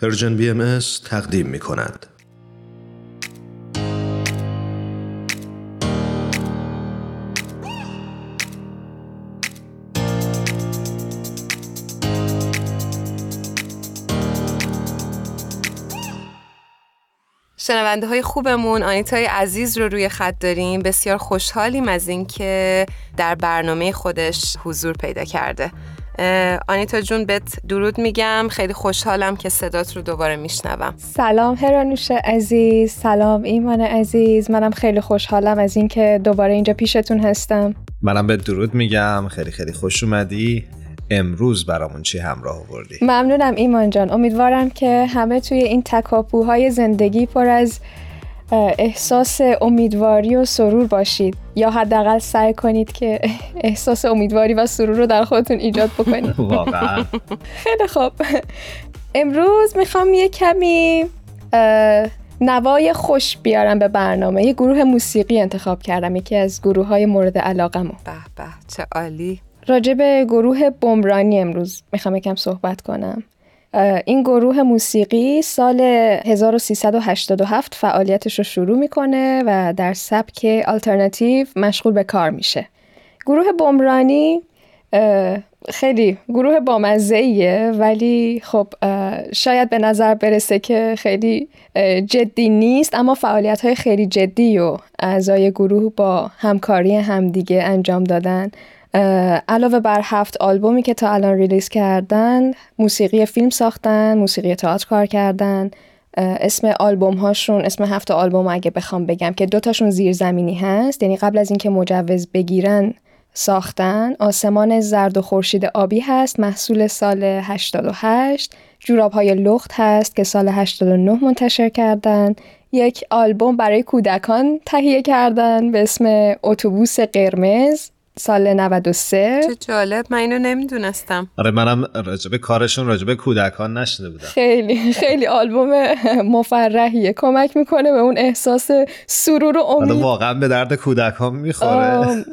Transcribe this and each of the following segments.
Persian بی ام تقدیم می کند. شنونده های خوبمون آنیتای عزیز رو روی خط داریم بسیار خوشحالیم از اینکه در برنامه خودش حضور پیدا کرده آنیتا جون بهت درود میگم. خیلی خوشحالم که صدات رو دوباره میشنوم. سلام هرانوش عزیز سلام ایمان عزیز. منم خیلی خوشحالم از اینکه دوباره اینجا پیشتون هستم. منم به درود میگم. خیلی خیلی خوش اومدی. امروز برامون چی همراه آوردی؟ ممنونم ایمان جان. امیدوارم که همه توی این تکاپوهای زندگی پر از احساس امیدواری و سرور باشید. یا حداقل سعی کنید که احساس امیدواری و سرور رو در خودتون ایجاد بکنید. واقعا. خیلی خوب. امروز می‌خوام یه کمی نوای خوش بیارم به برنامه. یه گروه موسیقی انتخاب کردم یکی از گروه های مورد علاقمو به به. چه عالی. راجع به گروه بمرانی امروز می‌خوام یکم صحبت کنم. این گروه موسیقی سال 1387 فعالیتش رو شروع می‌کنه و در سبک آلترناتیو مشغول به کار میشه. گروه بمرانی خیلی گروه بامزه ولی خب شاید به نظر برسه که خیلی جدی نیست اما فعالیت های خیلی جدی و اعضای گروه با همکاری همدیگه انجام دادن. علاوه بر هفت آلبومی که تا الان ریلیز کردن موسیقی فیلم ساختن موسیقی تئاتر کار کردن. اسم آلبوم هاشون اسم هفت آلبوم اگه بخوام بگم که دوتاشون زیرزمینی هست یعنی قبل از اینکه مجوز بگیرن ساختن آسمان زرد و خورشید آبی هست محصول سال 88 جوراب های لخت هست که سال 89 منتشر کردن. یک آلبوم برای کودکان تهیه کردن به اسم اتوبوس قرمز. سال 93 چه جالب من اینو نمی‌دونستم. آره منم راجب کارشون راجب کودکان نشده بودم. خیلی خیلی آلبوم مفرحیه. کمک می‌کنه به اون احساس سرور و امید. واقعا به درد کودکان می‌خوره.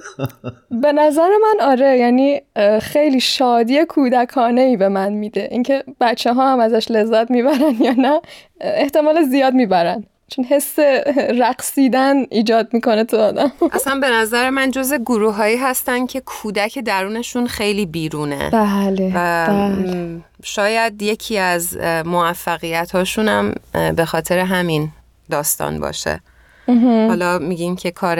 به نظر من آره یعنی خیلی شادی کودکانه ای به من میده. اینکه بچه ها هم ازش لذت می‌برن یا نه احتمال زیاد می‌برن. چون حس رقصیدن ایجاد می‌کنه تو آدم. اصلا به نظر من جز گروه هایی هستن که کودک درونشون خیلی بیرونه. بله, و بله. شاید یکی از موفقیت هاشون هم به خاطر همین داستان باشه. حالا میگیم که کار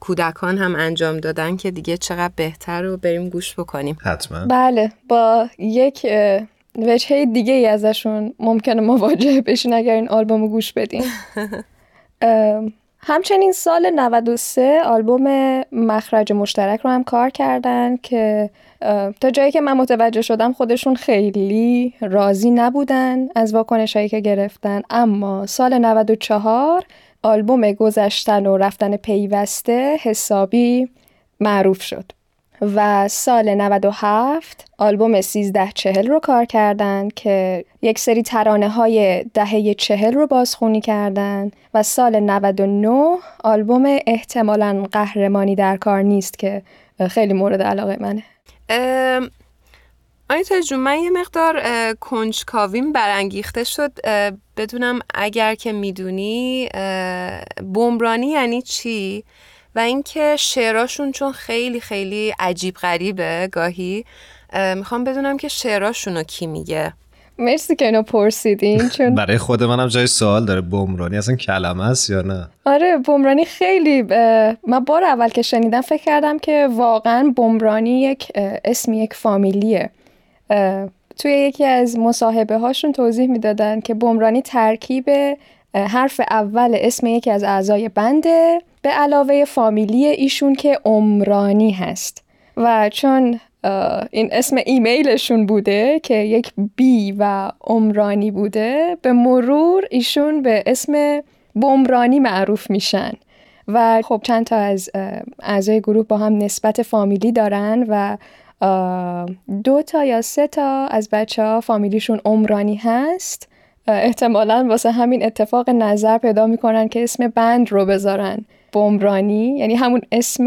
کودکان هم انجام دادن که دیگه چقدر بهتر رو بریم گوش بکنیم. حتما. بله با یک وجهه دیگه ای ازشون ممکنه مواجه بشین اگر این آلبوم گوش بدین. همچنین سال 93 آلبوم مخرج مشترک رو هم کار کردن که تا جایی که من متوجه شدم خودشون خیلی راضی نبودن از واکنش هایی که گرفتن. اما سال 94 آلبوم گذشتن و رفتن پیوسته حسابی معروف شد. و سال 97 آلبوم 1340 رو کار کردن که یک سری ترانه های دهه چهل رو بازخونی کردن و سال 99 آلبوم احتمالا قهرمانی در کار نیست که خیلی مورد علاقه منه. آیتا جون من یه مقدار کنجکاویم برانگیخته شد. بدونم اگر که می‌دونی بمرانی یعنی چی؟ و اینکه شعراشون چون خیلی خیلی عجیب غریبه گاهی می‌خوام بدونم که شعراشون رو کی میگه. مرسی که اینو پرسیدین چون برای خود منم جای سوال داره بمرانی اصلا کلمه است یا نه؟ آره بمرانی خیلی ب... من بار اول که شنیدم فکر کردم که واقعا بمرانی یک اسم یک فامیلیه. توی یکی از مصاحبه هاشون توضیح می‌دادن که بمرانی ترکیب حرف اول اسم یکی از اعضای بنده به علاوه فامیلی ایشون که عمرانی هست. و چون این اسم ایمیلشون بوده که یک بی و عمرانی بوده به مرور ایشون به اسم بمرانی معروف میشن. و خب چند تا از اعضای گروه با هم نسبت فامیلی دارن و دو تا یا سه تا از بچه ها فامیلیشون عمرانی هست. احتمالا واسه همین اتفاق نظر پیدا می‌کنن که اسم بند رو بذارن. بمرانی یعنی همون اسم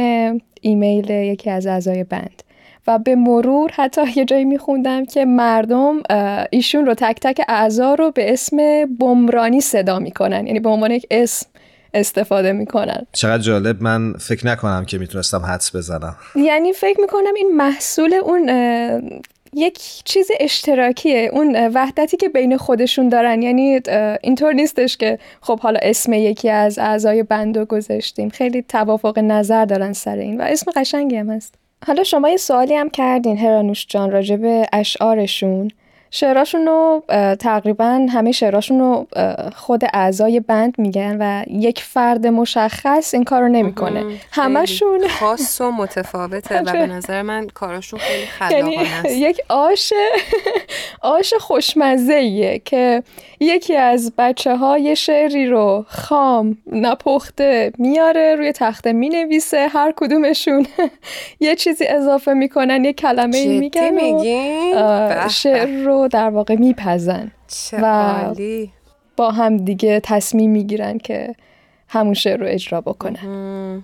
ایمیل یکی از اعضای بند. و به مرور حتی یه جایی میخوندم که مردم ایشون رو تک تک اعضا رو به اسم بمرانی صدا می‌کنن. یعنی به عنوان یک اسم استفاده می‌کنن. چقدر جالب. من فکر نکنم که می‌تونستم حدس بزنم. یعنی فکر می‌کنم این محصول اون یک چیز اشتراکیه. اون وحدتی که بین خودشون دارن. یعنی اینطور نیستش که خب حالا اسم یکی از اعضای بندو گذاشتیم. خیلی توافق نظر دارن سر این. و اسم قشنگی هم هست. حالا شما یه سوالی هم کردین هرانوش جان راجع به اشعارشون. شعراشون رو تقریبا همه شعراشون رو خود اعضای بند میگن و یک فرد مشخص این کار رو نمی‌کنه. همشون خاص و متفاوته و به. نظر من کاراشون خیلی خلاقانه یعنی است. یک آش آش خوشمزه که یکی از بچه های شعری رو خام نپخته میاره روی تخته می‌نویسه هر کدومشون یه چیزی اضافه می‌کنن یه کلمه میگن شعر رو در واقع میپزن و با هم دیگه تصمیم می‌گیرن که همون شعر رو اجرا بکنن.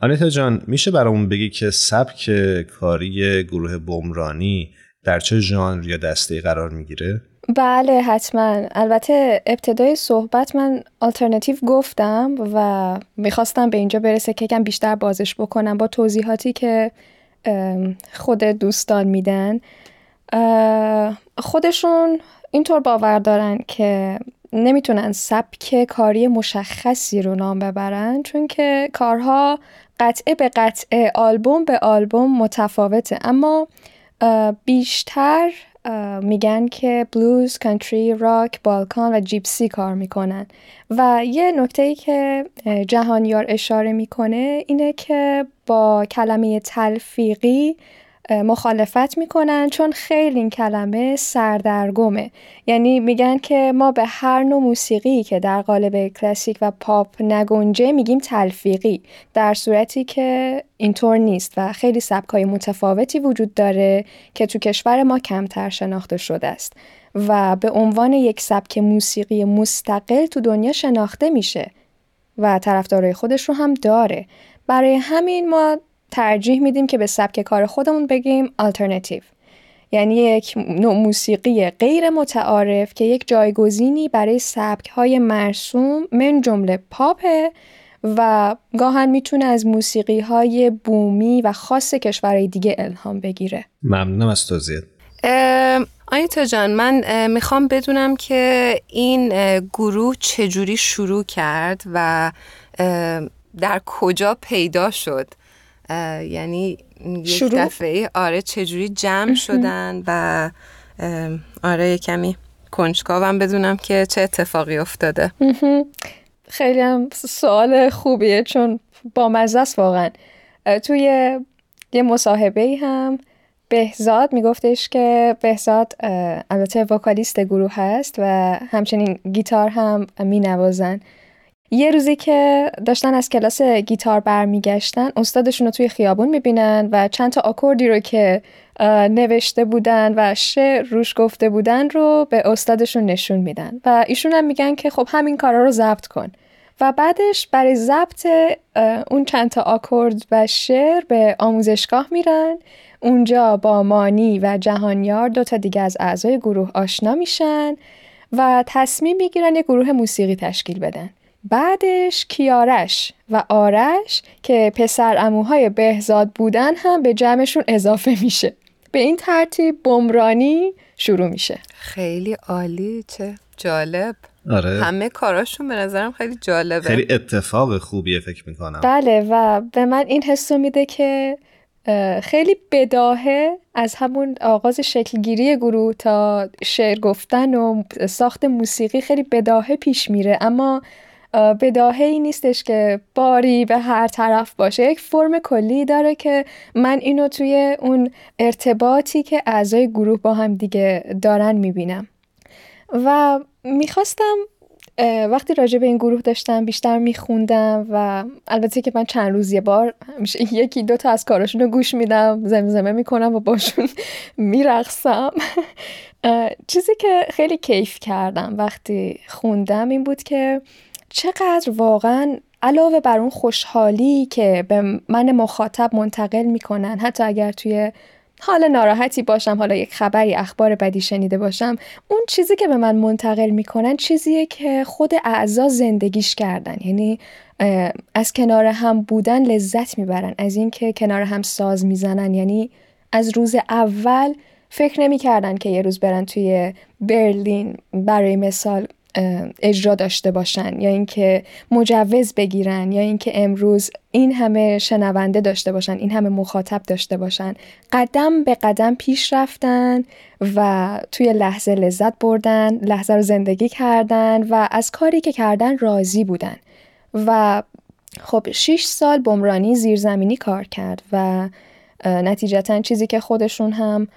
آنیتا جان میشه برامون بگی که سبک کاری گروه بمرانی در چه ژانر یا دسته قرار می‌گیره؟ بله حتما. البته ابتدای صحبت من آلترنتیو گفتم و می‌خواستم به اینجا برسه که کم بیشتر بازش بکنم با توضیحاتی که خود دوستان میدن. خودشون اینطور باور دارن که نمی‌تونن سبک کاری مشخصی رو نام ببرن چون که کارها قطعه به قطعه آلبوم به آلبوم متفاوته. اما بیشتر میگن که بلوز، کانتری، راک، بالکان و جیپسی کار می‌کنن. و یه نکته ای که جهانیار اشاره می‌کنه اینه که با کلمه تلفیقی مخالفت می‌کنن چون خیلی این کلمه سردرگمه. یعنی میگن که ما به هر نوع موسیقی که در قالب کلاسیک و پاپ نگنجه میگیم تلفیقی در صورتی که اینطور نیست و خیلی سبکای متفاوتی وجود داره که تو کشور ما کمتر شناخته شده است و به عنوان یک سبک موسیقی مستقل تو دنیا شناخته میشه و طرفدارای خودش رو هم داره. برای همین ما ترجیح میدیم که به سبک کار خودمون بگیم آلترنتیو یعنی یک نوع موسیقی غیر متعارف که یک جایگزینی برای سبک های مرسوم من جمله پاپه و گاهن می‌تونه از موسیقی های بومی و خاص کشورهای دیگه الهام بگیره. ممنونم از توضیح آیتا جان من می‌خوام بدونم که این گروه چجوری شروع کرد و در کجا پیدا شد؟ یعنی یک دفعه آره چجوری جمع شدن و آره کمی کنجکاوم بدونم که چه اتفاقی افتاده. خیلی هم سوال خوبیه چون با مزه است واقعا. توی یه مصاحبه هم بهزاد میگفتش که بهزاد البته وکالیست گروه هست و همچنین گیتار هم می نوازن یه روزی که داشتن از کلاس گیتار برمیگشتن استادشون رو توی خیابون می‌بینن و چند تا آکوردی رو که نوشته بودن و شعر روش گفته بودن رو به استادشون نشون میدن و ایشون هم میگن که خب همین کارا رو ضبط کن. و بعدش برای ضبط اون چند تا آکورد و شعر به آموزشگاه میرن. اونجا با مانی و جهانیار دو تا دیگه از اعضای گروه آشنا میشن و تصمیم می‌گیرن یه گروه موسیقی تشکیل بدن. بعدش کیارش و آرش که پسر اموهای بهزاد بودن هم به جمعشون اضافه میشه. به این ترتیب بمرانی شروع میشه. خیلی عالی چه جالب. آره. همه کاراشون به نظرم خیلی جالبه. خیلی اتفاق خوبیه فکر می‌کنم. بله و به من این حسو میده که خیلی بداهه از همون آغاز شکلگیری گروه تا شعر گفتن و ساخت موسیقی خیلی بداهه پیش میره. اما بداهه ای نیستش که باری به هر طرف باشه. یک فرم کلی داره که من اینو توی اون ارتباطی که اعضای گروه با هم دیگه دارن می‌بینم. و می‌خواستم وقتی راجع به این گروه داشتم بیشتر میخوندم و البته که من چند روز یه بار یکی دو تا از کاراشون رو گوش میدم زمزمه می‌کنم و باشون میرقصم. چیزی که خیلی کیف کردم وقتی خوندم این بود که چقدر واقعا علاوه بر اون خوشحالی که به من مخاطب منتقل می‌کنن حتی اگر توی حال ناراحتی باشم حالا یک خبری اخبار بدی شنیده باشم اون چیزی که به من منتقل می‌کنن چیزیه که خود اعضا زندگیش کردن. یعنی از کنار هم بودن لذت می‌برن از اینکه کنار هم ساز می‌زنن. یعنی از روز اول فکر نمی‌کردن که یه روز برن توی برلین. برای مثال اجرا داشته باشن یا اینکه مجوز بگیرن یا اینکه امروز این همه شنونده داشته باشن این همه مخاطب داشته باشن. قدم به قدم پیش رفتن و توی لحظه لذت بردن لحظه رو زندگی کردن و از کاری که کردن راضی بودن. و خب 6 سال بمرانی زیرزمینی کار کرد و نتیجتا چیزی که خودشون هم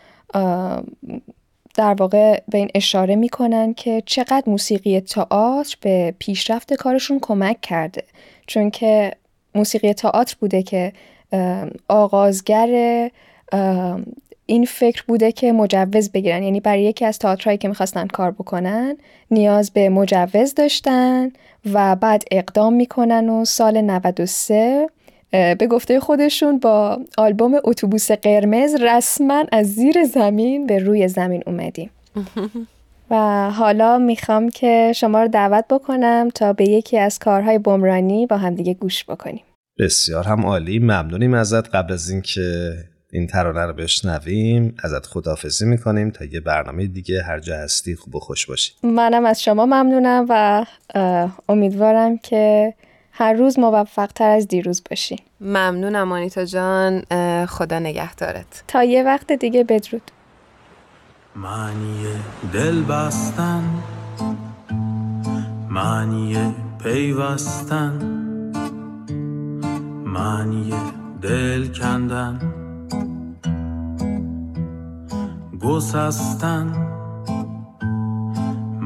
در واقع به این اشاره می‌کنن که چقدر موسیقی تئاتر به پیشرفت کارشون کمک کرده. چون که موسیقی تئاتر بوده که آغازگر این فکر بوده که مجوز بگیرن. یعنی برای یکی از تئاترهایی که می‌خواستن کار بکنن نیاز به مجوز داشتن و بعد اقدام می‌کنن و سال 93 به گفته خودشون با آلبوم اتوبوس قرمز رسما از زیر زمین به روی زمین اومدیم. و حالا می‌خوام که شما رو دعوت بکنم تا به یکی از کارهای بمرانی با همدیگه گوش بکنیم. بسیار هم عالی. ممنونیم ازت. قبل از اینکه این ترانه رو بشنویم ازت خداحافظی می‌کنیم تا یه برنامه دیگه هر جا هستی خوب و خوش باشی. منم از شما ممنونم و امیدوارم که هر روز موفق تر از دیروز باشی. ممنونم آنیتا جان. خدا نگهدارت. تا یه وقت دیگه بدرود. معنی دل بستن معنی پیوستن معنی دل کندن گسستن.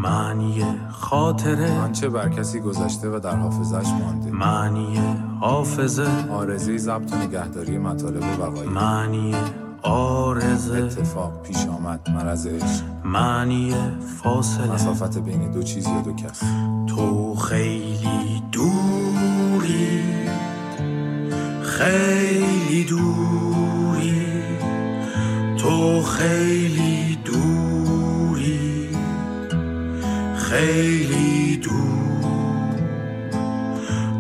معنی خاطره آنچه بر کسی گذشته و در حافظش مانده. معنی حافظه آرزه ضبط و نگهداری مطالب بقایی معنی آرزه اتفاق پیش آمد عشق معنی فاصله. مسافت بین دو چیز یا دو کس. تو خیلی دوری. خیلی دوری. تو خیلی خیلی دور.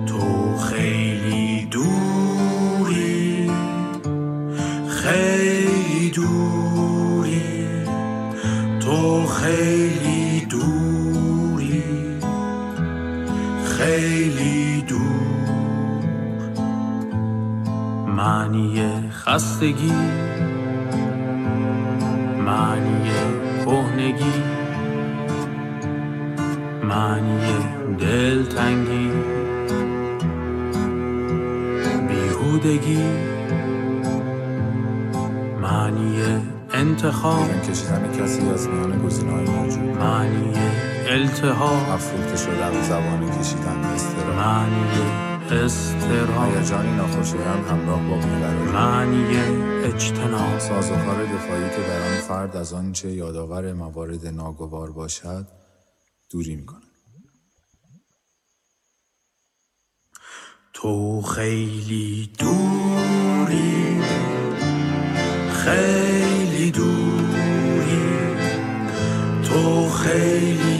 تو خیلی دوری. خیلی دوری. تو خیلی دوری. خیلی دور. معنی خستگی معنی دلتنگی بیهودگی. معنی انتخاب. بیرون کشیدن کسی از میان گزینه‌های موجود. معنی التهاب. افروخته شدن زبان کشیدن استرا معنی استراب هیجانی ناخوشایند همراه با بیقراری. معنی اجتناب. سازوکار دفاعی که در آن فرد از آنچه یادآور موارد ناگوار باشد دوری می‌کند تو خیلی دوری خیلی دوری. تو خیلی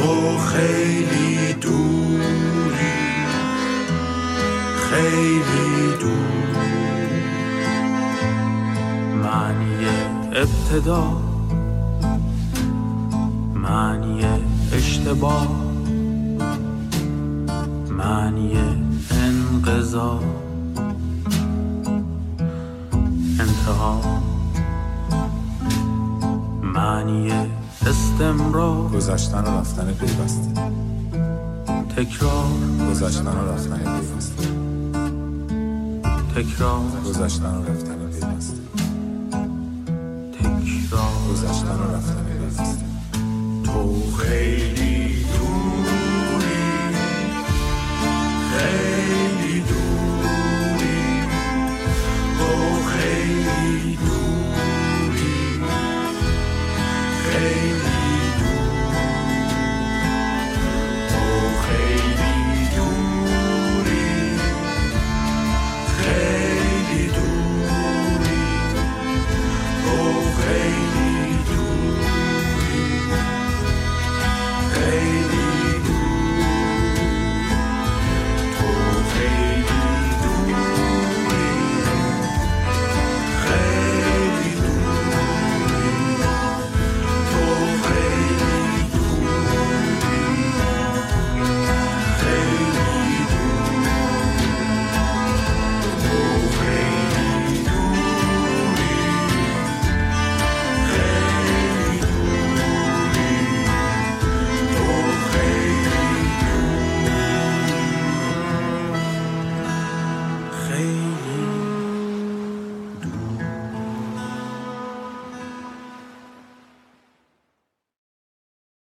تو خیلی دوری خیلی دور معنی ابتدا معنی اشتباه معنی انقضا. انتها. معنی دم را گذشتن و رفتن پیوسته. تکرار گذشتن و رفتن پیوسته. تکرار گذشتن و رفتن پیوسته. تکرار گذشتن و رفتن پیوسته. تو خیلی دوری خیلی دوری تو خیلی دوری خیلی